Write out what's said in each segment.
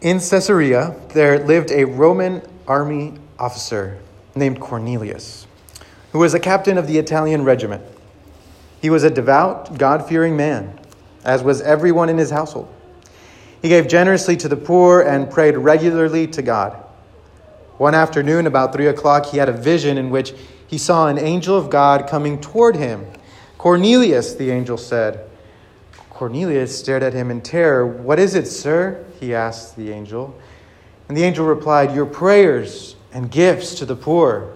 In Caesarea, there lived a Roman army officer named Cornelius, who was a captain of the Italian regiment. He was a devout, God fearing man, as was everyone in his household. He gave generously to the poor and prayed regularly to God. One afternoon, about three o'clock, he had a vision in which he saw an angel of God coming toward him. Cornelius, the angel said. Cornelius stared at him in terror. What is it, sir? He asked the angel. And the angel replied, Your prayers and gifts to the poor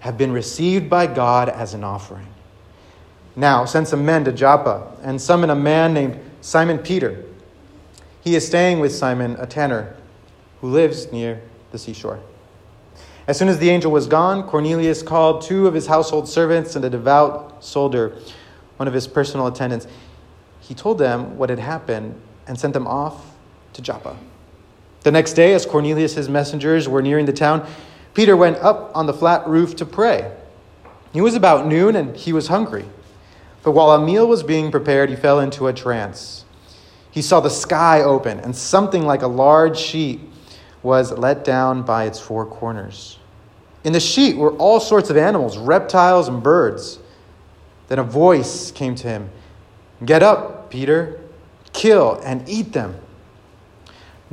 have been received by God as an offering. Now send some men to Joppa and summon a man named Simon Peter. He is staying with Simon, a tanner, who lives near the seashore. As soon as the angel was gone, Cornelius called two of his household servants and a devout soldier, one of his personal attendants. He told them what had happened and sent them off to Joppa. The next day, as Cornelius' messengers were nearing the town, Peter went up on the flat roof to pray. It was about noon and he was hungry. But while a meal was being prepared, he fell into a trance. He saw the sky open and something like a large sheet was let down by its four corners. In the sheet were all sorts of animals, reptiles, and birds. Then a voice came to him Get up, Peter, kill and eat them.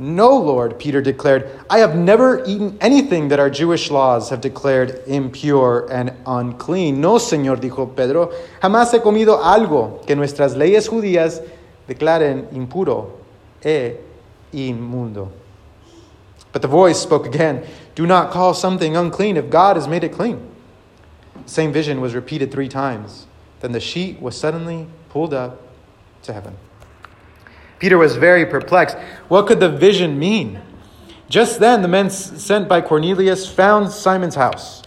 No, Lord, Peter declared, I have never eaten anything that our Jewish laws have declared impure and unclean. No, Señor, dijo Pedro, jamás he comido algo que nuestras leyes judías declaren impuro e inmundo. But the voice spoke again Do not call something unclean if God has made it clean. The same vision was repeated three times. Then the sheet was suddenly pulled up to heaven. Peter was very perplexed. What could the vision mean? Just then, the men sent by Cornelius found Simon's house.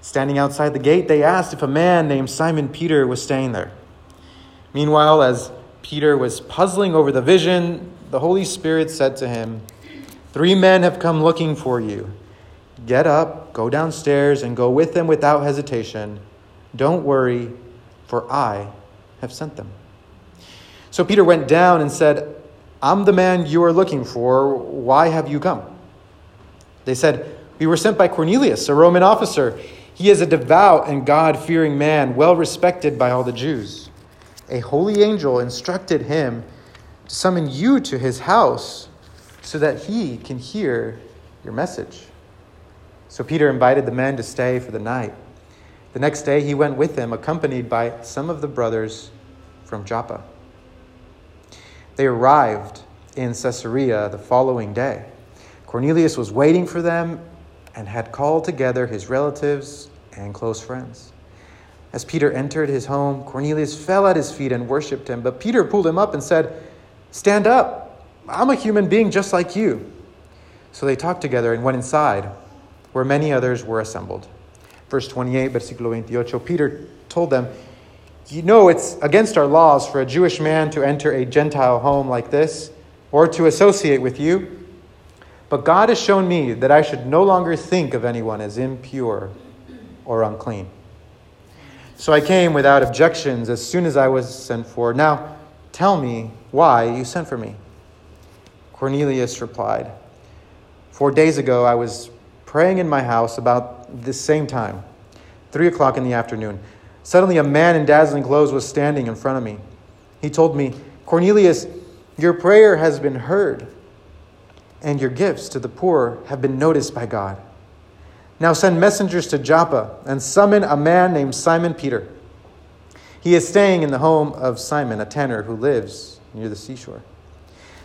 Standing outside the gate, they asked if a man named Simon Peter was staying there. Meanwhile, as Peter was puzzling over the vision, the Holy Spirit said to him, Three men have come looking for you. Get up, go downstairs, and go with them without hesitation. Don't worry, for I have sent them. So Peter went down and said, I'm the man you are looking for. Why have you come? They said, We were sent by Cornelius, a Roman officer. He is a devout and God fearing man, well respected by all the Jews. A holy angel instructed him to summon you to his house so that he can hear your message. So Peter invited the men to stay for the night. The next day he went with them, accompanied by some of the brothers from Joppa. They arrived in Caesarea the following day. Cornelius was waiting for them and had called together his relatives and close friends. As Peter entered his home, Cornelius fell at his feet and worshiped him. But Peter pulled him up and said, Stand up. I'm a human being just like you. So they talked together and went inside, where many others were assembled. Verse 28, versículo 28, Peter told them, you know it's against our laws for a Jewish man to enter a Gentile home like this or to associate with you. But God has shown me that I should no longer think of anyone as impure or unclean. So I came without objections as soon as I was sent for. Now, tell me why you sent for me. Cornelius replied, Four days ago I was praying in my house about this same time, three o'clock in the afternoon. Suddenly, a man in dazzling clothes was standing in front of me. He told me, Cornelius, your prayer has been heard, and your gifts to the poor have been noticed by God. Now send messengers to Joppa and summon a man named Simon Peter. He is staying in the home of Simon, a tanner who lives near the seashore.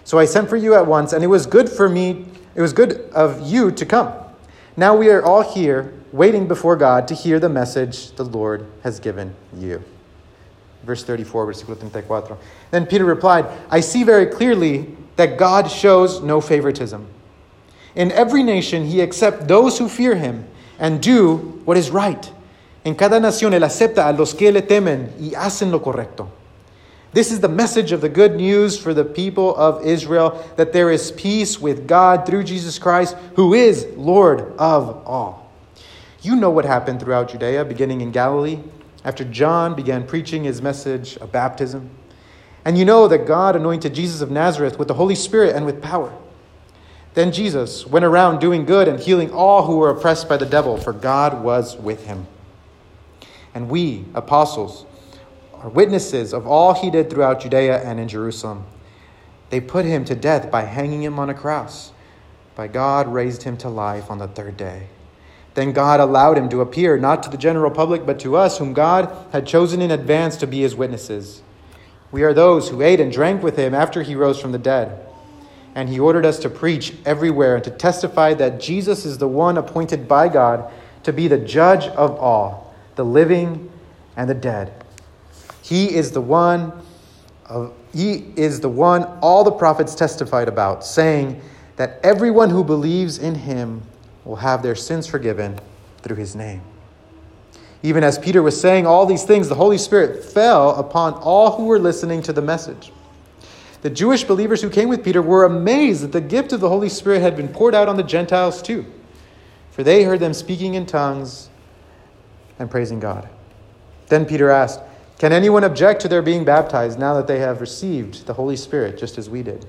So I sent for you at once, and it was good for me, it was good of you to come. Now we are all here waiting before God to hear the message the Lord has given you. Verse 34, versículo 34. Then Peter replied, I see very clearly that God shows no favoritism. In every nation, he accepts those who fear him and do what is right. En cada nación, él acepta a los que le temen y hacen lo correcto. This is the message of the good news for the people of Israel that there is peace with God through Jesus Christ, who is Lord of all. You know what happened throughout Judea, beginning in Galilee, after John began preaching his message of baptism. And you know that God anointed Jesus of Nazareth with the Holy Spirit and with power. Then Jesus went around doing good and healing all who were oppressed by the devil, for God was with him. And we, apostles, are witnesses of all he did throughout Judea and in Jerusalem. They put him to death by hanging him on a cross. But God raised him to life on the third day. Then God allowed him to appear, not to the general public, but to us, whom God had chosen in advance to be his witnesses. We are those who ate and drank with him after he rose from the dead. And he ordered us to preach everywhere and to testify that Jesus is the one appointed by God to be the judge of all, the living and the dead. He is the one of, he is the one all the prophets testified about, saying that everyone who believes in him will have their sins forgiven through his name. Even as Peter was saying all these things, the Holy Spirit fell upon all who were listening to the message. The Jewish believers who came with Peter were amazed that the gift of the Holy Spirit had been poured out on the Gentiles too, for they heard them speaking in tongues and praising God. Then Peter asked, Can anyone object to their being baptized now that they have received the Holy Spirit just as we did?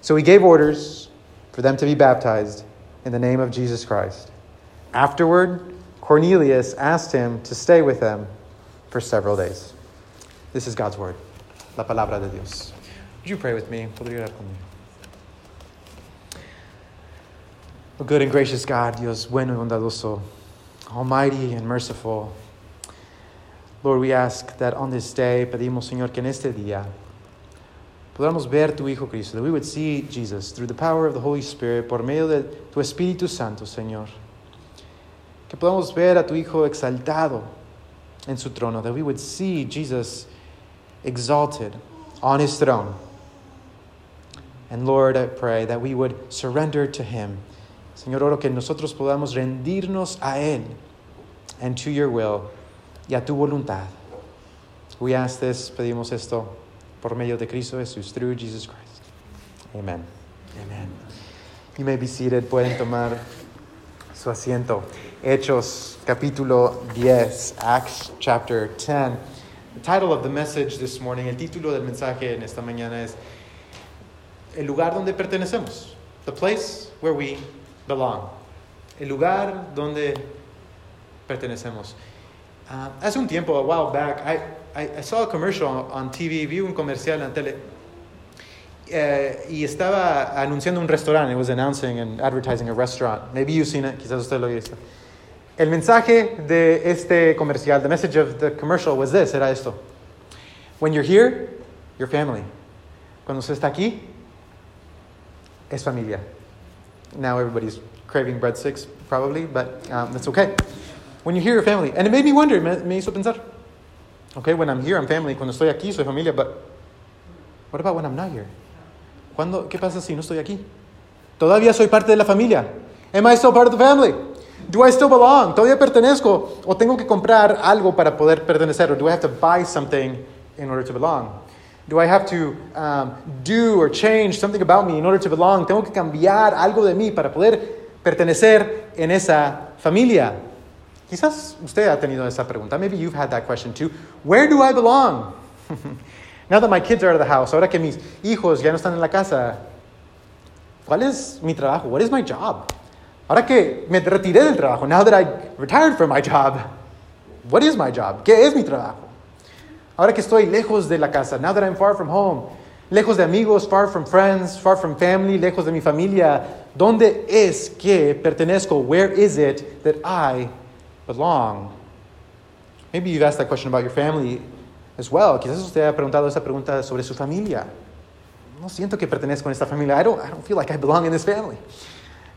So he gave orders for them to be baptized in the name of Jesus Christ. Afterward, Cornelius asked him to stay with them for several days. This is God's word, la palabra de Dios. Would you pray with me? Oh, good and gracious God, Dios bueno y bondadoso, almighty and merciful. Lord, we ask that on this day, pedimos, Señor, que en este día podamos ver tu Hijo Cristo, that we would see Jesus through the power of the Holy Spirit, por medio de tu Espíritu Santo, Señor. Que podamos ver a tu Hijo exaltado en su trono, that we would see Jesus exalted on his throne. And Lord, I pray that we would surrender to him. Señor, oro que nosotros podamos rendirnos a él and to your will y a tu voluntad. We ask this, pedimos esto por medio de Cristo Jesús, through Jesus Christ. Amen. Amen. You may be seated. Pueden tomar su asiento. Hechos capítulo 10, Acts chapter 10. The title of the message this morning, el título del mensaje en esta mañana es El lugar donde pertenecemos. The place where we belong. El lugar donde pertenecemos. Uh, hace un tiempo, a while back, I, I, I saw a commercial on TV, vi un comercial en tele, uh, y estaba anunciando un restaurante. It was announcing and advertising a restaurant. Maybe you've seen it, quizás usted lo visto. El mensaje de este comercial, the message of the commercial was this, era esto. When you're here, your family. Cuando usted está aquí, es familia. Now everybody's craving breadsticks, probably, but um, that's okay. When you're here, your family. And it made me wonder, me, me hizo pensar. Okay, when I'm here, I'm family. Cuando estoy aquí, soy familia, but what about when I'm not here? ¿Cuándo, ¿Qué pasa si no estoy aquí? Todavía soy parte de la familia. Am I still part of the family? Do I still belong? ¿Todavía pertenezco? ¿O tengo que comprar algo para poder pertenecer? Or do I have to buy something in order to belong? Do I have to um, do or change something about me in order to belong? ¿Tengo que cambiar algo de mí para poder pertenecer en esa familia? Quizás usted ha tenido esa pregunta. Maybe you've had that question too. Where do I belong? now that my kids are out of the house, ahora que mis hijos ya no están en la casa, ¿cuál es mi trabajo? What is my job? Ahora que me retiré del trabajo, now that I retired from my job, what is my job? ¿Qué es mi trabajo? Ahora que estoy lejos de la casa, now that I'm far from home, lejos de amigos, far from friends, far from family, lejos de mi familia, ¿dónde es que pertenezco? Where is it that I belong? Maybe you've asked that question about your family as well. Quizás usted ha preguntado esa pregunta sobre su familia. No siento que pertenezco en esta familia. I don't, I don't feel like I belong in this family.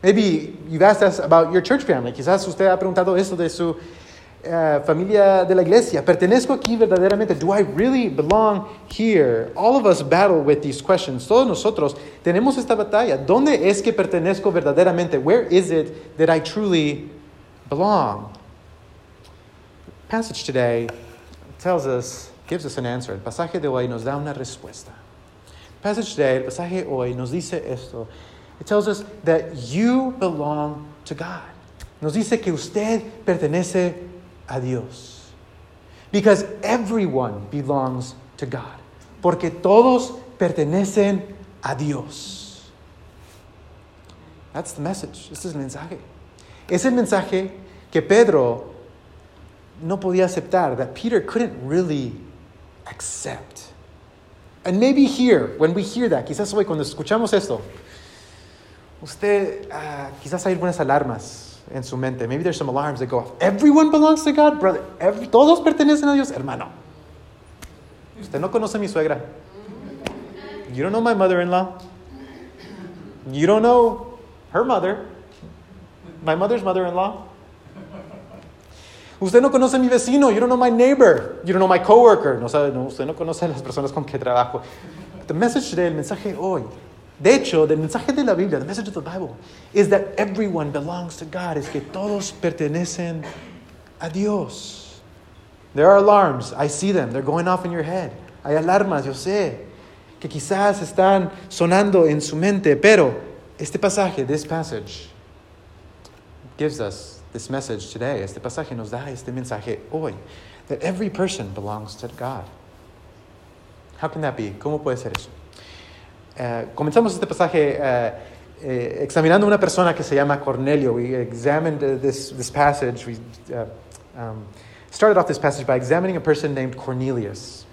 Maybe you've asked us about your church family. Quizás usted ha preguntado eso de su uh, familia de la iglesia. ¿Pertenezco aquí verdaderamente? Do I really belong here? All of us battle with these questions. Todos nosotros tenemos esta batalla. ¿Dónde es que pertenezco verdaderamente? Where is it that I truly belong? Passage today tells us, gives us an answer. El pasaje de hoy nos da una respuesta. The passage today, el pasaje hoy nos dice esto. It tells us that you belong to God. Nos dice que usted pertenece a Dios. Because everyone belongs to God. Porque todos pertenecen a Dios. That's the message. Este es el mensaje. Es el mensaje que Pedro no podía aceptar, that Peter couldn't really accept. And maybe here, when we hear that, quizás hoy cuando escuchamos esto, usted uh, quizás hay algunas alarmas en su mente. Maybe there's some alarms that go off. Everyone belongs to God, brother. Every, todos pertenecen a Dios, hermano. Usted no conoce a mi suegra. You don't know my mother-in-law. You don't know her mother, my mother's mother-in-law. Usted no conoce a mi vecino. You don't know my neighbor. You don't know my coworker. No sabe, usted no conoce a las personas con que trabajo. The message today, el mensaje hoy, de hecho, el mensaje de la Biblia, the message of the Bible, is that everyone belongs to God. Es que todos pertenecen a Dios. There are alarms. I see them. They're going off in your head. Hay alarmas, yo sé, que quizás están sonando en su mente, pero este pasaje, this passage, gives us this message today. Este pasaje nos da este mensaje hoy, that every person belongs to God. How can that be? ¿Cómo puede ser eso? Uh, comenzamos este pasaje uh, eh, examinando una persona que se llama Cornelio. We examined uh, this, this passage. We um, started off this passage by examining a person named Cornelius.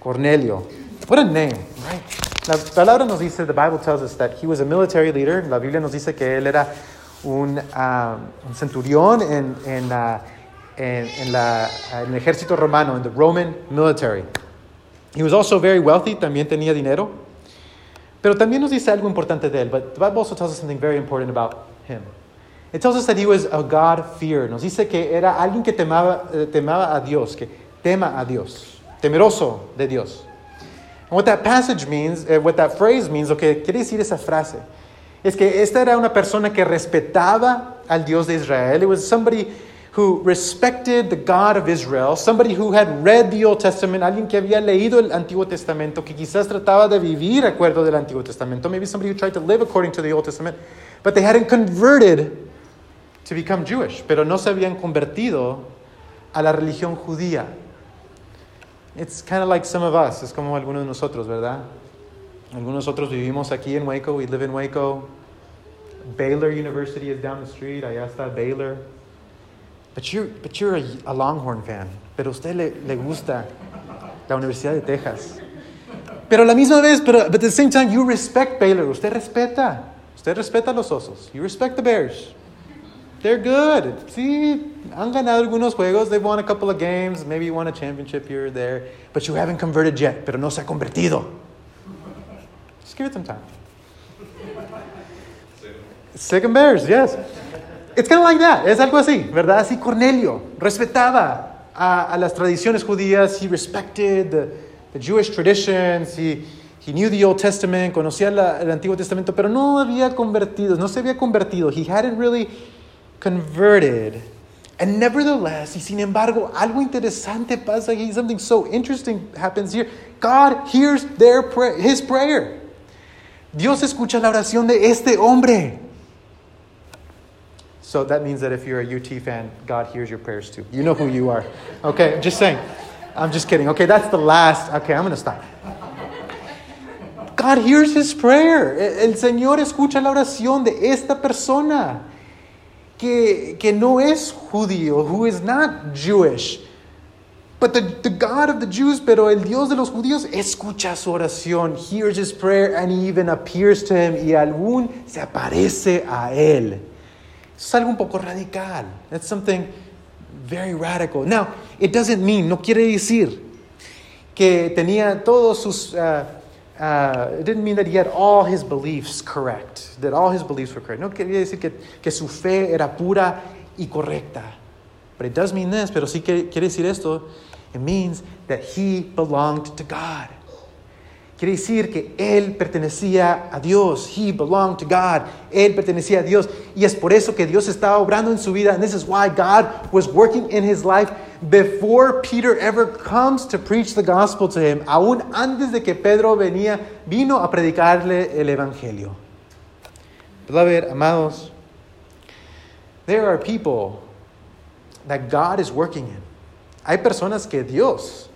Cornelio. What a name, right? La palabra nos dice, the Bible tells us that he was a military leader. La Biblia nos dice que él era un, um, un centurión en, en, uh, en, en, la, en el ejército romano, in the Roman military. He was also very wealthy, también tenía dinero. Pero también nos dice algo importante de él. But the Bible also tells us something very important about him. It tells us that he was a God-fearer. Nos dice que era alguien que temaba, eh, temaba a Dios, que tema a Dios, temeroso de Dios. And what that passage means, uh, what that phrase means, lo que quiere decir esa frase, es que esta era una persona que respetaba al Dios de Israel. It was somebody who respected the God of Israel, somebody who had read the Old Testament, alguien que había leído el Antiguo Testamento, que quizás trataba de vivir acuerdo del Antiguo Testamento, maybe somebody who tried to live according to the Old Testament, but they hadn't converted to become Jewish, pero no se habían convertido a la religión judía. It's kind of like some of us, es como algunos de nosotros, ¿verdad? Algunos nosotros vivimos aquí en Waco, we live in Waco. Baylor University is down the street, allá está Baylor. But you're, but you're a, a Longhorn fan, pero usted le, le gusta la Universidad de Texas. Pero la misma vez, pero but at the same time, you respect Baylor. Usted respeta. Usted respeta a los osos. You respect the Bears. They're good. Sí, han ganado algunos juegos. They've won a couple of games. Maybe you won a championship here or there. But you haven't converted yet. Pero no se ha convertido. Just give it some time. Sic 'em Bears, yes. It's kind of like that. Es algo así, ¿verdad? Así Cornelio respetaba a, a las tradiciones judías. He respected the, the Jewish traditions. He, he knew the Old Testament. Conocía la, el Antiguo Testamento, pero no había convertido. No se había convertido. He hadn't really converted. And nevertheless, y sin embargo, algo interesante pasa aquí. Something so interesting happens here. God hears their pray, his prayer. Dios escucha la oración de este hombre. So that means that if you're a UT fan, God hears your prayers too. You know who you are. Okay, just saying. I'm just kidding. Okay, that's the last. Okay, I'm going to stop. God hears his prayer. El Señor escucha la oración de esta persona que, que no es judío, who is not Jewish. But the, the God of the Jews, pero el Dios de los judíos, escucha su oración, hears his prayer, and he even appears to him, y aún se aparece a él. Es algo un poco radical. That's something very radical. Now, it doesn't mean, no quiere decir que tenía todos sus, uh, uh, it didn't mean that he had all his beliefs correct, that all his beliefs were correct. No quería decir que, que su fe era pura y correcta. But it does mean this, pero sí que quiere decir esto. It means that he belonged to God. Quiere decir que él pertenecía a Dios. He belonged to God. Él pertenecía a Dios. Y es por eso que Dios estaba obrando en su vida. And this is why God was working in his life before Peter ever comes to preach the gospel to him. Aún antes de que Pedro venía, vino a predicarle el evangelio. Beloved, amados, there are people that God is working in. Hay personas que Dios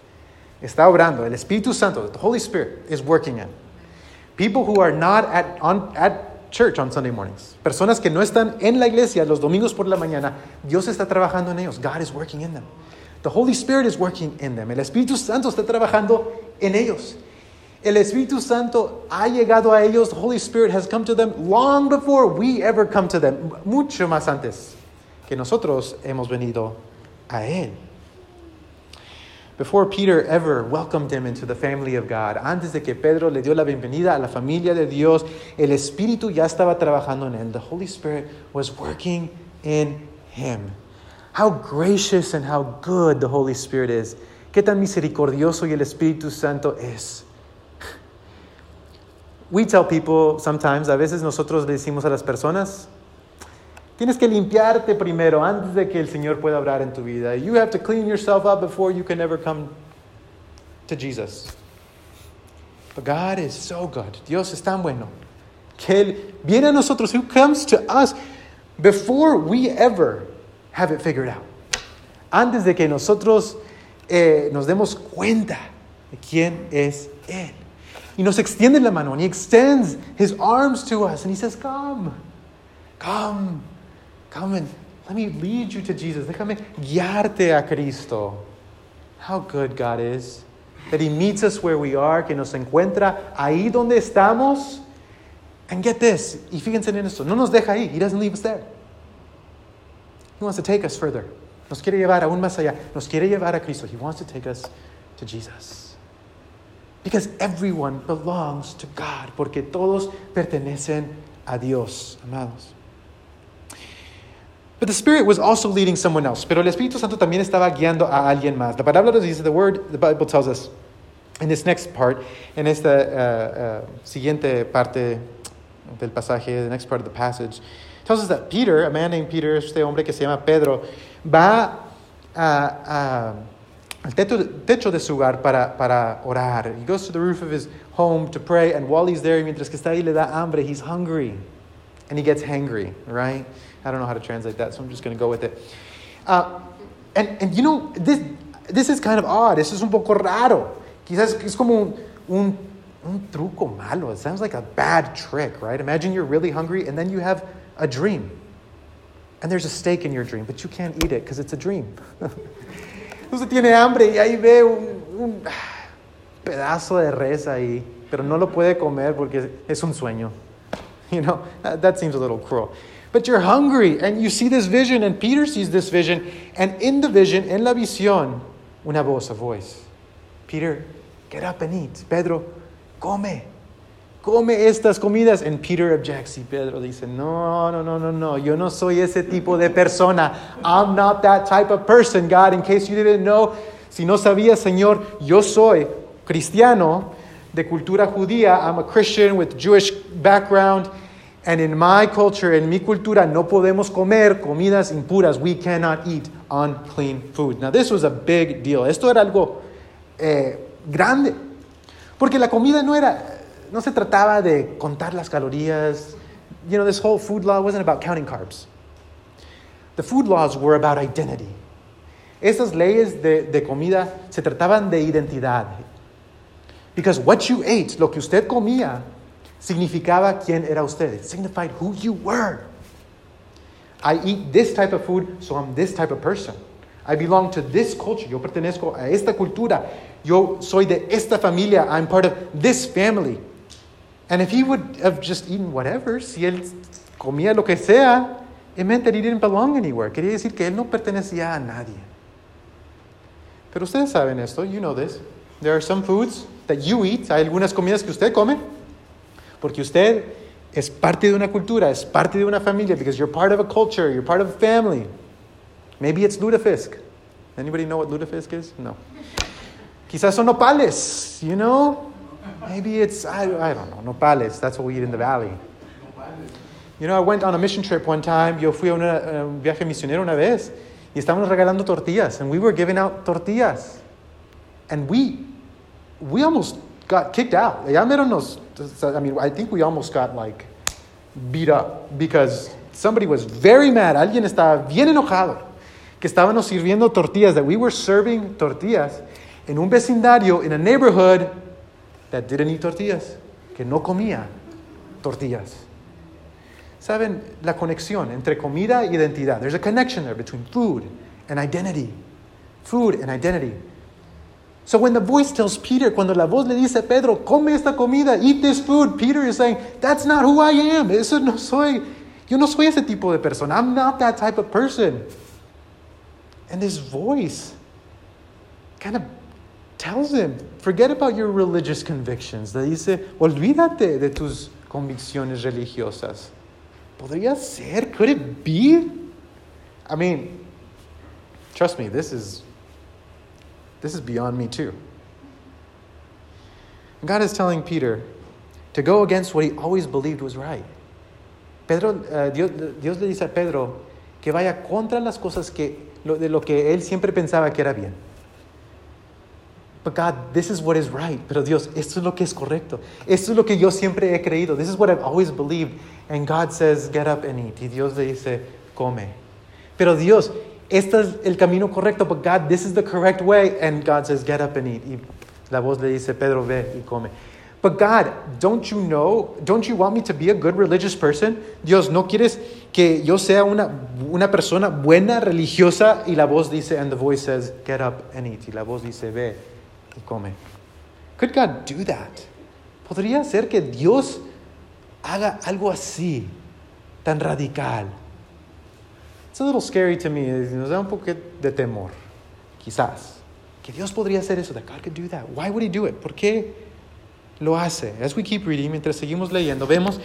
está obrando, el Espíritu Santo, the Holy Spirit is working in. People who are not at, on, at church on Sunday mornings. Personas que no están en la iglesia los domingos por la mañana. Dios está trabajando en ellos. God is working in them. The Holy Spirit is working in them. El Espíritu Santo está trabajando en ellos. El Espíritu Santo ha llegado a ellos. The Holy Spirit has come to them long before we ever come to them. Mucho más antes que nosotros hemos venido a Él. Before Peter ever welcomed him into the family of God, antes de que Pedro le dio la bienvenida a la familia de Dios, el Espíritu ya estaba trabajando en él. The Holy Spirit was working in him. How gracious and how good the Holy Spirit is. Qué tan misericordioso y el Espíritu Santo es. We tell people sometimes, a veces nosotros le decimos a las personas, Tienes que limpiarte primero antes de que el Señor pueda obrar en tu vida. You have to clean yourself up before you can ever come to Jesus. But God is so good. Dios es tan bueno. Que Él viene a nosotros, who comes to us before we ever have it figured out. Antes de que nosotros eh, nos demos cuenta de quién es Él. Y nos extiende la mano, and He extends His arms to us, and He says, Come, come. Come and let me lead you to Jesus. Come Déjame guiarte a Cristo. How good God is. That He meets us where we are, que nos encuentra ahí donde estamos. And get this, y fíjense en esto, no nos deja ahí. He doesn't leave us there. He wants to take us further. Nos quiere llevar aún más allá. Nos quiere llevar a Cristo. He wants to take us to Jesus. Because everyone belongs to God. Porque todos pertenecen a Dios, amados. But the Spirit was also leading someone else. Pero el Espíritu Santo también estaba guiando a alguien más. La palabra nos dice, the word, the Bible tells us, in this next part, en esta uh, uh, siguiente parte del pasaje, the next part of the passage, tells us that Peter, a man named Peter, este hombre que se llama Pedro, va a, a, al techo, techo de su hogar para, para orar. He goes to the roof of his home to pray, and while he's there, mientras que está ahí, le da hambre, he's hungry. And he gets hangry, right? I don't know how to translate that, so I'm just going to go with it. Uh, and, and you know, this, this is kind of odd. This is un poco raro. Quizás es como un, un, un truco malo. It sounds like a bad trick, right? Imagine you're really hungry and then you have a dream. And there's a steak in your dream, but you can't eat it because it's a dream. Usted tiene hambre y ahí ve un, un pedazo de res ahí, pero no lo puede comer porque es un sueño. You know, that seems a little cruel. But you're hungry and you see this vision, and Peter sees this vision, and in the vision, en la visión, una voz, a voice. Peter, get up and eat. Pedro, come. Come estas comidas. And Peter objects. Y Pedro dice, no, no, no, no, no. Yo no soy ese tipo de persona. I'm not that type of person, God. In case you didn't know, si no sabías, Señor, yo soy cristiano de cultura judía. I'm a Christian with Jewish background. And in my culture, in mi cultura, no podemos comer comidas impuras. We cannot eat unclean food. Now, this was a big deal. Esto era algo eh, grande. Porque la comida no era, no se trataba de contar las calorías. You know, this whole food law wasn't about counting carbs. The food laws were about identity. Esas leyes de, de comida se trataban de identidad. Because what you ate, lo que usted comía, significaba quién era usted. It signified who you were. I eat this type of food, so I'm this type of person. I belong to this culture. Yo pertenezco a esta cultura. Yo soy de esta familia. I'm part of this family. And if he would have just eaten whatever, si él comía lo que sea, it meant that he didn't belong anywhere. Quería decir que él no pertenecía a nadie. Pero ustedes saben esto, you know this. There are some foods that you eat. Hay algunas comidas que usted come porque usted es parte de una cultura, es parte de una familia, because you're part of a culture, you're part of a family. Maybe it's lutefisk. Anybody know what lutefisk is? No. Quizás son nopales, you know? Maybe it's, I, I don't know, nopales. That's what we eat in the valley. You know, I went on a mission trip one time. Yo fui a una, un viaje misionero una vez y estábamos regalando tortillas, and we were giving out tortillas. And we, we almost got kicked out. I mean, I think we almost got like beat up because somebody was very mad. Alguien estaba bien enojado que estábamos sirviendo tortillas, that we were serving tortillas un vecindario, in a neighborhood that didn't eat tortillas, que no comía tortillas. saben la conexión entre comida y identidad. There's a connection there between food and identity. Food and identity. So when the voice tells Peter, cuando la voz le dice Pedro, come esta comida, eat this food, Peter is saying, that's not who I am. Eso no soy. Yo no soy ese tipo de persona. I'm not that type of person. And this voice kind of tells him, forget about your religious convictions. Le dice, olvídate de tus convicciones religiosas. ¿Podría ser? Could it be? I mean, trust me, this is this is beyond me too. And God is telling Peter to go against what he always believed was right. Pedro, uh, Dios, Dios, le dice a Pedro que vaya contra las cosas que, lo, de lo que él siempre pensaba que era bien. But God, this is what is right. Pero Dios, esto es lo que es correcto. Esto es lo que yo siempre he creído. This is what I've always believed. And God says, get up and eat. Y Dios le dice, come. Pero Dios, este es el camino correcto. But God, this is the correct way. And God says, get up and eat. Y la voz le dice, Pedro, ve y come. But God, don't you know, don't you want me to be a good religious person? Dios, ¿no quieres que yo sea una, una persona buena, religiosa? Y la voz dice, and the voice says, get up and eat. Y la voz dice, ve y come. Could God do that? ¿Podría ser que Dios haga algo así, tan radical? It's a little scary to me. Nos da un poco de temor, quizás. Que Dios podría hacer eso, that God could do that. Why would he do it? ¿Por qué lo hace? As we keep reading, mientras seguimos leyendo, vemos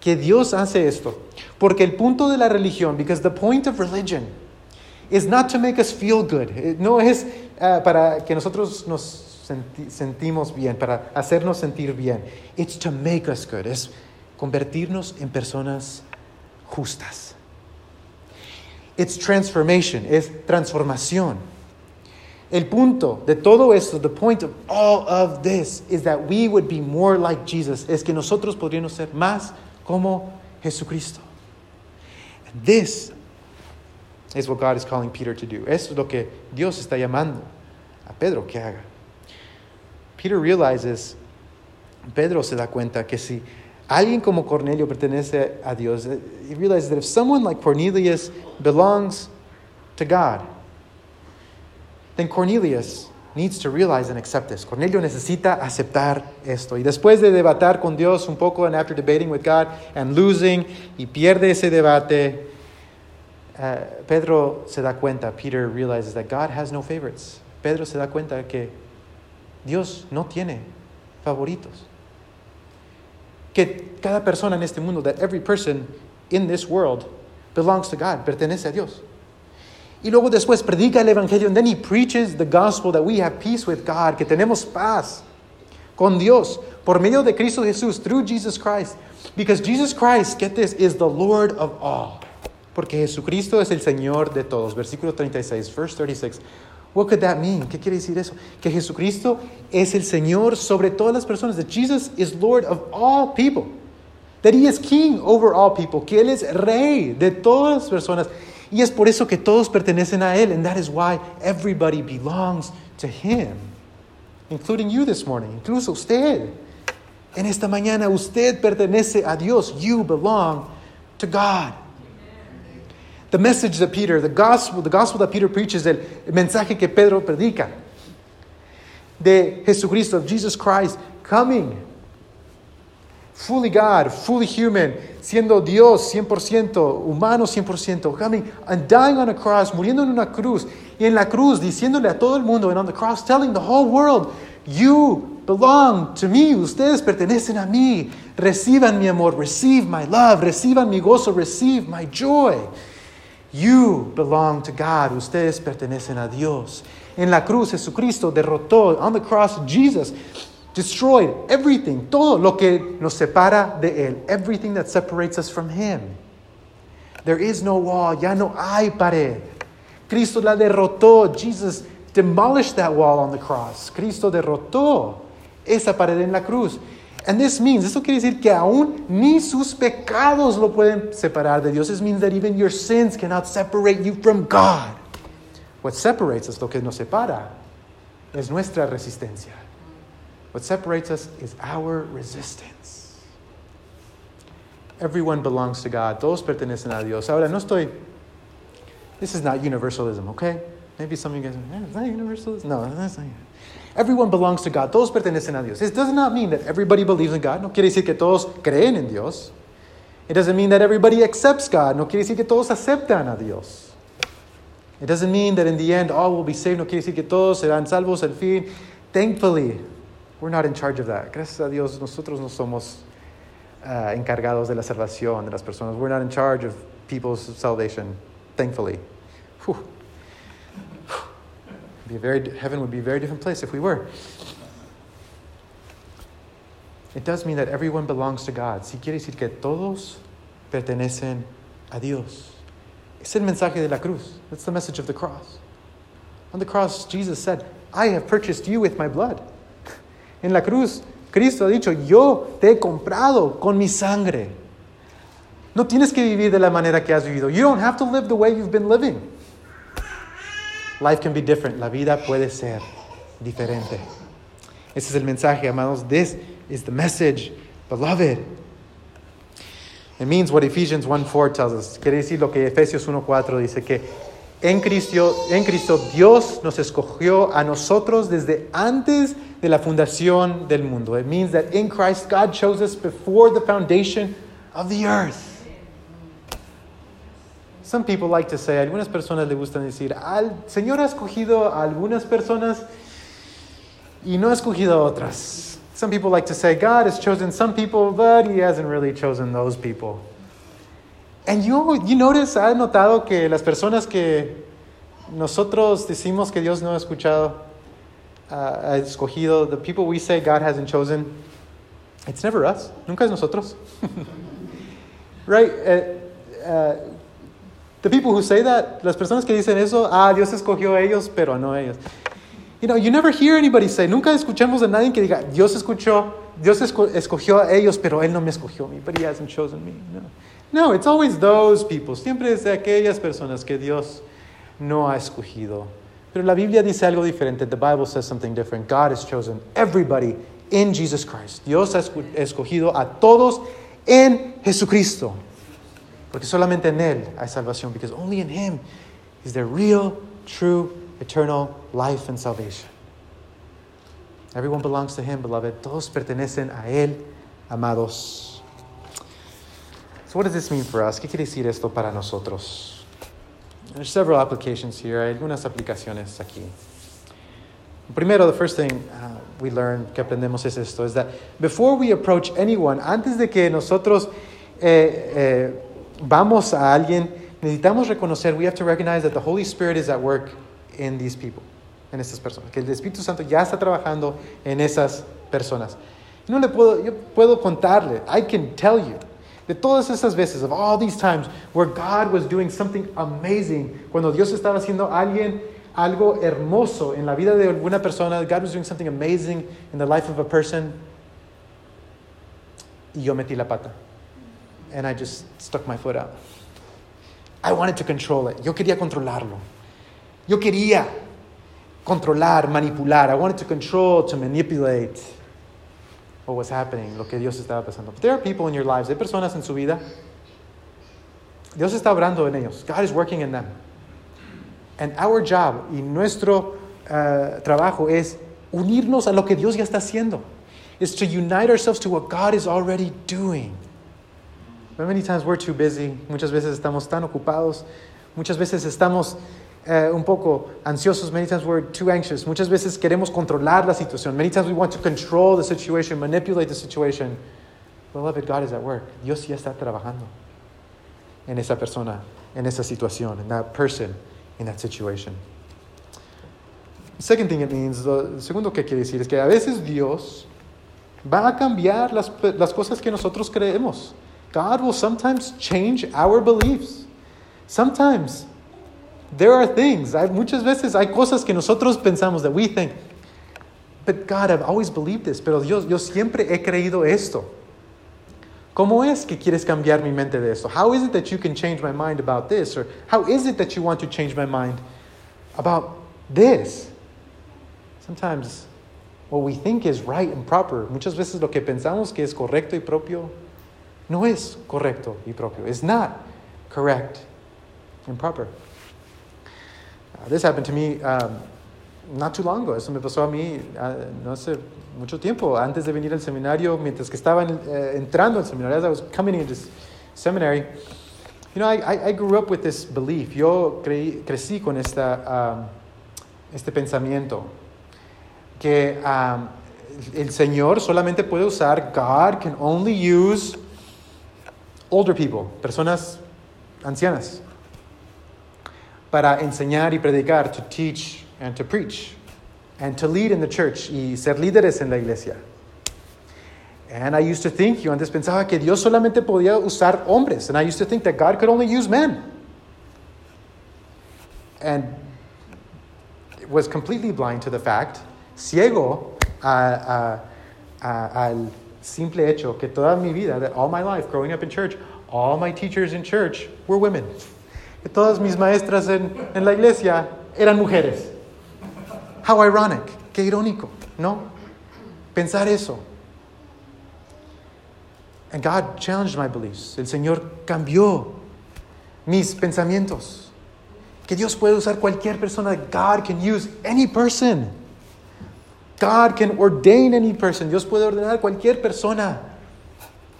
que Dios hace esto. Porque el punto de la religión, because the point of religion is not to make us feel good. No es uh, para que nosotros nos senti sentimos bien, para hacernos sentir bien. It's to make us good. Es convertirnos en personas justas. It's transformation. Es transformación. El punto de todo esto, the point of all of this, is that we would be more like Jesus. Es que nosotros podríamos ser más como Jesucristo. And this is what God is calling Peter to do. Esto es lo que Dios está llamando a Pedro que haga. Peter realizes, Pedro se da cuenta que si alguien como Cornelio pertenece a Dios, he realizes that if someone like Cornelius belongs to God, then Cornelius needs to realize and accept this. Cornelio necesita aceptar esto. Y después de debatir con Dios un poco, and after debating with God and losing, y pierde ese debate, uh, Pedro se da cuenta, Peter realizes that God has no favorites. Pedro se da cuenta que Dios no tiene favoritos. Que cada persona en este mundo, that every person in this world belongs to God, pertenece a Dios. Y luego después predica el Evangelio, and then he preaches the gospel that we have peace with God, que tenemos paz con Dios por medio de Cristo Jesús, through Jesus Christ. Because Jesus Christ, get this, is the Lord of all. Porque Jesucristo es el Señor de todos. Versículo 36, verse 36. What could that mean? ¿Qué quiere decir eso? Que Jesucristo es el Señor sobre todas las personas. That Jesus is Lord of all people. That He is King over all people. Que Él es Rey de todas las personas. Y es por eso que todos pertenecen a Él. And that is why everybody belongs to Him. Including you this morning. Incluso usted. En esta mañana usted pertenece a Dios. You belong to God. The message that Peter, the gospel, the gospel that Peter preaches, el mensaje que Pedro predica. De Jesucristo, of Jesus Christ coming, fully God, fully human, siendo Dios 100%, humano 100%, coming and dying on a cross, muriendo en una cruz, y en la cruz diciéndole a todo el mundo, and on the cross telling the whole world, you belong to me, ustedes pertenecen a mí, reciban mi amor, receive my love, reciban mi gozo, receive my joy. You belong to God. Ustedes pertenecen a Dios. En la cruz, Jesucristo derrotó, on the cross, Jesus destroyed everything, todo lo que nos separa de Él, everything that separates us from Him. There is no wall, ya no hay pared. Cristo la derrotó. Jesus demolished that wall on the cross. Cristo derrotó esa pared en la cruz. And this means, esto quiere decir que aún ni sus pecados lo pueden separar de Dios. This means that even your sins cannot separate you from God. What separates us, lo que nos separa, es nuestra resistencia. What separates us is our resistance. everyone belongs to God. Todos pertenecen a Dios. Ahora, no estoy. This is not universalism, okay? Maybe some of you guys are, eh, is that universalism? No, that's not. Everyone belongs to God. Todos pertenecen a Dios. This does not mean that everybody believes in God. No quiere decir que todos creen en Dios. It doesn't mean that everybody accepts God. No quiere decir que todos aceptan a Dios. It doesn't mean that in the end all will be saved. No quiere decir que todos serán salvos al fin. Thankfully, we're not in charge of that. Gracias a Dios, nosotros no somos uh, encargados de la salvación de las personas. We're not in charge of people's salvation. Thankfully. Whew. Be very, heaven would be a very different place if we were. It does mean that everyone belongs to God. Si quiere decir que todos pertenecen a Dios. Es el mensaje de la cruz. That's the message of the cross. On the cross, Jesus said, I have purchased you with my blood. En la cruz, Cristo ha dicho, yo te he comprado con mi sangre. No tienes que vivir de la manera que has vivido. You don't have to live the way you've been living. Life can be different. La vida puede ser diferente. Ese es el mensaje, amados. This is the message, beloved. It means what Ephesians 1.4 tells us. Quiere decir lo que Efesios 1.4 dice que en Cristo, en Cristo Dios nos escogió a nosotros desde antes de la fundación del mundo. It means that in Christ God chose us before the foundation of the earth. Some people like to say, algunas personas le gustan decir, al Señor ha escogido a algunas personas y no ha escogido a otras. Some people like to say, God has chosen some people, but He hasn't really chosen those people. And you, you notice, ¿ha notado que las personas que nosotros decimos que Dios no ha escuchado, uh, ha escogido, the people we say God hasn't chosen, it's never us. Nunca es nosotros. right? Uh, uh, the people who say that, las personas que dicen eso, ah, Dios escogió a ellos, pero no a ellos. You know, you never hear anybody say, nunca escuchamos a nadie que diga, Dios escuchó, Dios escogió a ellos, pero Él no me escogió a mí, but He hasn't chosen me. No. no, it's always those people. Siempre es de aquellas personas que Dios no ha escogido. Pero la Biblia dice algo diferente. The Bible says something different. God has chosen everybody in Jesus Christ. Dios ha escogido a todos en Jesucristo. Porque solamente en Él hay salvación. Because only in Him is there real, true, eternal life and salvation. Everyone belongs to Him, beloved. Todos pertenecen a Él, amados. So, what does this mean for us? ¿Qué quiere decir esto para nosotros? There's several applications here. Hay algunas aplicaciones aquí. Primero, the first thing uh, we learn, que aprendemos es esto, is that before we approach anyone, antes de que nosotros eh, eh, vamos a alguien, necesitamos reconocer, we have to recognize that the Holy Spirit is at work in these people, en estas personas, que el Espíritu Santo ya está trabajando en esas personas. No le puedo, yo puedo contarle, I can tell you, de todas esas veces, of all these times where God was doing something amazing, cuando Dios estaba haciendo alguien algo hermoso en la vida de alguna persona, God was doing something amazing in the life of a person, y yo metí la pata. And I just stuck my foot out. I wanted to control it. Yo quería controlarlo. Yo quería controlar, manipular. I wanted to control, to manipulate what was happening, lo que Dios estaba pasando. But there are people in your lives, hay personas en su vida. Dios está obrando en ellos. God is working in them. And our job y nuestro uh, trabajo es unirnos a lo que Dios ya está haciendo. Is to unite ourselves to what God is already doing. But many times we're too busy. Muchas veces estamos tan ocupados. Muchas veces estamos uh, un poco ansiosos. Many times we're too anxious. Muchas veces queremos controlar la situación. Many times we want to control the situation, manipulate the situation. Beloved, God is at work. Dios ya está trabajando en esa persona, en esa situación, in that person, in that situation. Second thing it means, lo segundo que quiere decir es que a veces Dios va a cambiar las, las cosas que nosotros creemos. God will sometimes change our beliefs. Sometimes there are things, hay, muchas veces hay cosas que nosotros pensamos that we think, but God, I've always believed this, pero Dios, yo siempre he creído esto. ¿Cómo es que quieres cambiar mi mente de esto? How is it that you can change my mind about this? Or how is it that you want to change my mind about this? Sometimes what we think is right and proper, muchas veces lo que pensamos que es correcto y propio, no es correcto y propio. It's not correct and proper. Uh, this happened to me um, not too long ago. Eso me pasó a mí uh, no hace mucho tiempo, antes de venir al seminario, mientras que estaba uh, entrando al seminario, as I was coming into seminary. You know, I, I, grew up with this belief. Yo creí, crecí con esta, um, este pensamiento que um, el Señor solamente puede usar, God can only use older people, personas ancianas, para enseñar y predicar, to teach and to preach, and to lead in the church y ser líderes en la iglesia. And I used to think, yo antes pensaba que Dios solamente podía usar hombres, and I used to think that God could only use men. And was completely blind to the fact, ciego a, a, a, al simple hecho que toda mi vida, that all my life growing up in church, all my teachers in church were women. Que todas mis maestras en, en la iglesia eran mujeres. How ironic, qué irónico, ¿no? Pensar eso. And God challenged my beliefs. El Señor cambió mis pensamientos. Que Dios puede usar cualquier persona. God can use any person. God can ordain any person. Dios puede ordenar cualquier persona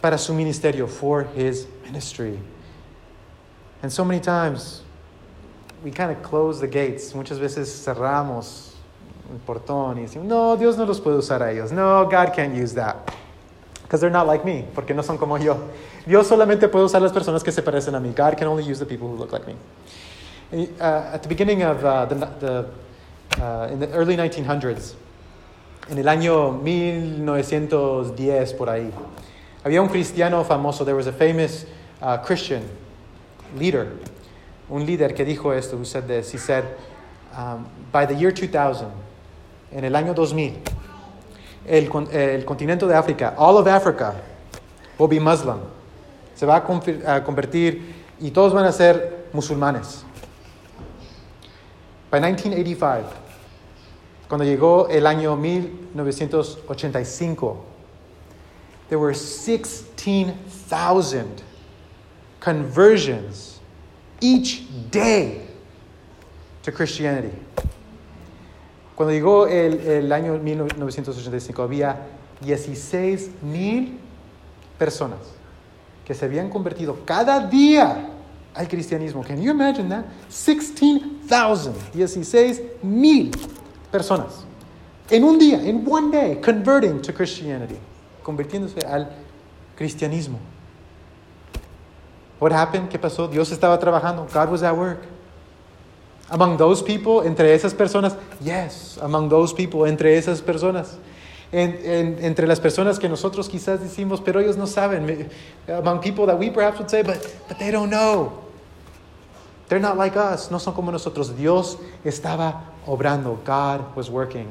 para su ministerio, for his ministry. And so many times we kind of close the gates. Muchas veces cerramos el portón y decimos, no, Dios no los puede usar a ellos. No, God can't use that. Because they're not like me, porque no son como yo. Dios solamente puede usar las personas que se parecen a mí. God can only use the people who look like me. Uh, at the beginning of uh, the, the uh, in the early 1900s, en el año 1910 por ahí, había un cristiano famoso. There was a famous uh, Christian leader, un líder que dijo esto, who said this. He said, um, by the year 2000, en el año 2000, el, el continente de África, all of Africa, will be Muslim. Se va a convertir y todos van a ser musulmanes. By 1985, cuando llegó el año 1985, there were 16,000 conversions each day to Christianity. Cuando llegó el, el año 1985 había 16 mil personas que se habían convertido cada día al cristianismo. Can you imagine that? 16,000, 16 mil personas en un día, in one day, converting to Christianity, convirtiéndose al cristianismo. What happened? ¿Qué pasó? Dios estaba trabajando. God was at work. Among those people, entre esas personas, yes, among those people, entre esas personas. En, en, entre las personas que nosotros quizás decimos, pero ellos no saben. Among those people that we perhaps would say, but, but they don't know. They're not like us. No son como nosotros. Dios estaba obrando. God was working.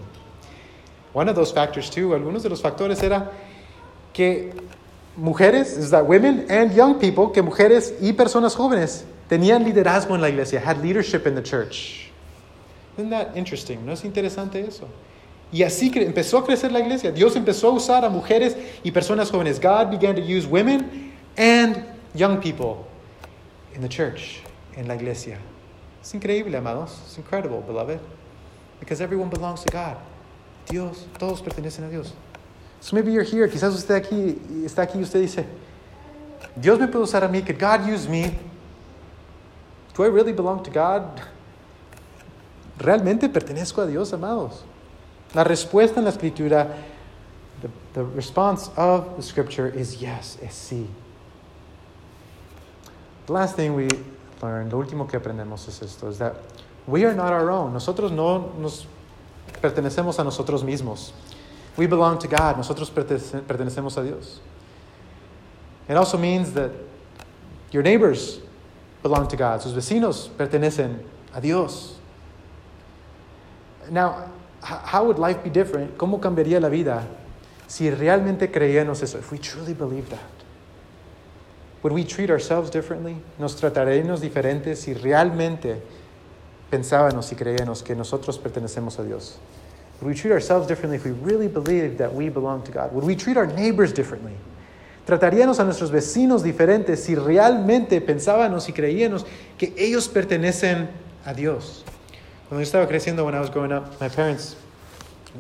One of those factors, too, algunos de los factores era que mujeres, is that women and young people, que mujeres y personas jóvenes tenían liderazgo en la iglesia, had leadership in the church. Isn't that interesting? ¿No es interesante eso? Y así empezó a crecer la iglesia. Dios empezó a usar a mujeres y personas jóvenes. God began to use women and young people in the church, en la iglesia. Es increíble, amados. It's incredible, beloved. Because everyone belongs to God. Dios, todos pertenecen a Dios. So maybe you're here, quizás usted aquí está aquí y usted dice, Dios me puede usar a mí, could God use me? Do I really belong to God? ¿Realmente pertenezco a Dios, amados? La respuesta en la escritura, the, the response of the scripture is yes, es sí. The last thing we learn, lo último que aprendemos es esto, is that we are not our own. Nosotros no nos pertenecemos a nosotros mismos. We belong to God. Nosotros pertenecemos a Dios. It also means that your neighbors belong to God. Sus vecinos pertenecen a Dios. Now, how would life be different? ¿Cómo cambiaría la vida si realmente eso? If we truly believe that. Would we treat ourselves differently? ¿Nos trataríamos diferentes si realmente pensábamos y creíamos que nosotros pertenecemos a Dios? Would we treat ourselves differently if we really believed that we belong to God? Would we treat our neighbors differently? Trataríamos a nuestros vecinos diferentes si realmente pensábamos y creíamos que ellos pertenecen a Dios. Cuando yo estaba creciendo, when I was growing up, my parents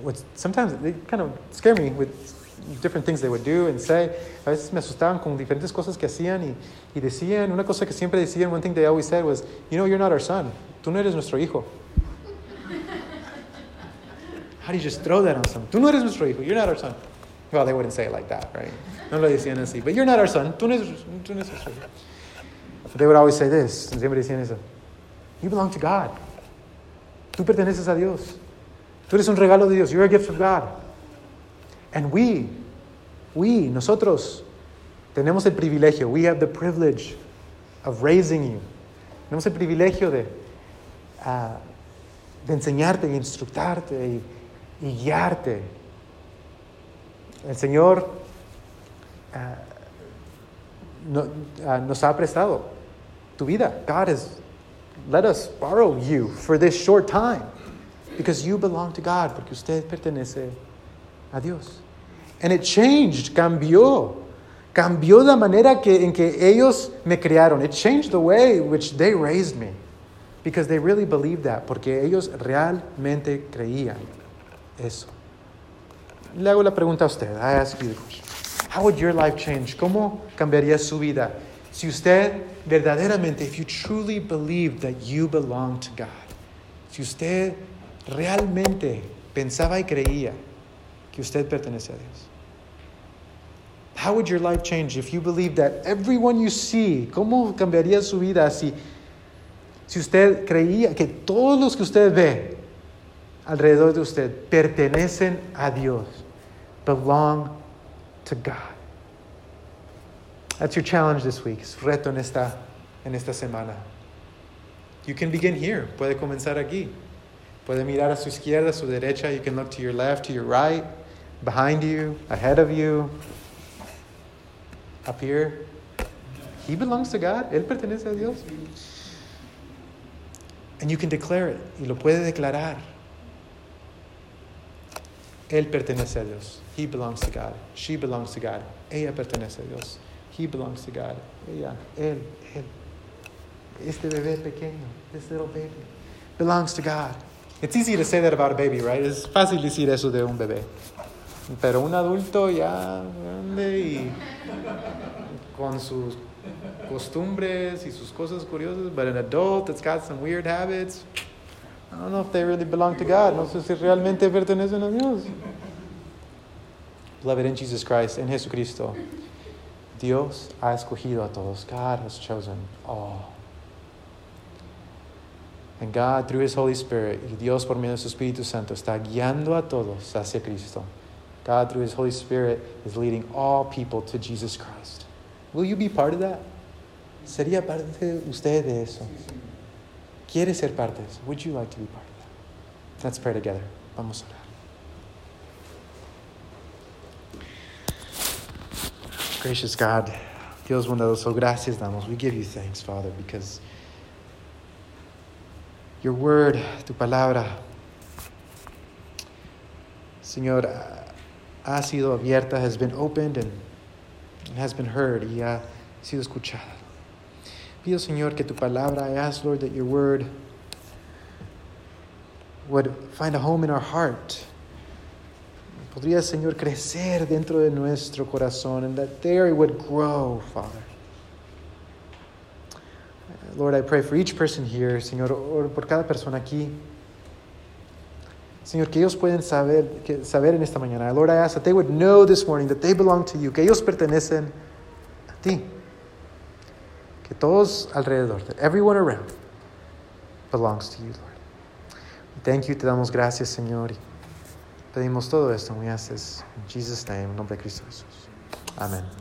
would sometimes they kind of scare me with different things they would do and say. A veces me asustaban con diferentes cosas que hacían y, y decían, una cosa que siempre decían, one thing they always said was, you know, you're not our son. Tú no eres nuestro hijo. How do you just throw that on someone? Tú no eres nuestro hijo. You're not our son. Well, they wouldn't say it like that, right? No lo decían así. But you're not our son. Tú no eres, tú no eres nuestro hijo. But they would always say this. Siempre decían eso. You belong to God. Tú perteneces a Dios. Tú eres un regalo de Dios. You're a gift of God. And we, we, nosotros, tenemos el privilegio. We have the privilege of raising you. Tenemos el privilegio de, uh, de enseñarte y instructarte y, y guiarte. El Señor uh, no, uh, nos ha prestado tu vida. God has let us borrow you for this short time because you belong to God, porque usted pertenece a Dios. And it changed, cambió. Cambió la manera que, en que ellos me criaron. It changed the way which they raised me. Because they really believed that. Porque ellos realmente creían eso. Le hago la pregunta a usted. I ask you the question. How would your life change? ¿Cómo cambiaría su vida si usted verdaderamente, if you truly believed that you belong to God, si usted realmente pensaba y creía que usted pertenece a Dios, how would your life change if you believed that everyone you see, cómo cambiaría su vida si, si usted creía que todos los que usted ve alrededor de usted pertenecen a Dios, belong to God? That's your challenge this week. Es reto en esta, en esta semana. You can begin here. Puede comenzar aquí. Puede mirar a su izquierda, a su derecha. You can look to your left, to your right, behind you, ahead of you, up here. He belongs to God. Él pertenece a Dios. And you can declare it. Y lo puede declarar. Él pertenece a Dios. He belongs to God. She belongs to God. Ella pertenece a Dios. He belongs to God. Ella, él, él. Este bebé pequeño, this little baby, belongs to God. It's easy to say that about a baby, right? Es fácil decir eso de un bebé. Pero un adulto ya grande y con sus costumbres y sus cosas curiosas, but an adult that's got some weird habits, I don't know if they really belong to God. No sé si realmente pertenecen a Dios. Beloved in Jesus Christ, en Jesucristo, Dios ha escogido a todos. God has chosen all. And God, through His Holy Spirit, y Dios por medio de su Espíritu Santo, está guiando a todos hacia Cristo. God, through His Holy Spirit, is leading all people to Jesus Christ. Will you be part of that? ¿Sería parte usted de eso? ¿Quiere ser parte de eso? Would you like to be part of that? Let's pray together. Vamos a orar. Gracious God, Dios bondadoso, gracias damos. We give you thanks, Father, because your word, tu palabra, Señor, ha sido abierta, has been opened and has been heard y ha sido escuchada. Pido, Señor, que tu palabra, I ask, Lord, that your word would find a home in our heart. Podría, Señor, crecer dentro de nuestro corazón and that there it would grow, Father. Lord, I pray for each person here, Señor, or por cada persona aquí. Señor, que ellos pueden saber, que, saber en esta mañana. Lord, I ask that they would know this morning that they belong to you, que ellos pertenecen a ti. Que todos alrededor, that everyone around belongs to you, Lord. Thank you, te damos gracias, Señor. Y pedimos todo esto, muy haces. En Jesus' name, en nombre de Cristo Jesús. Amén.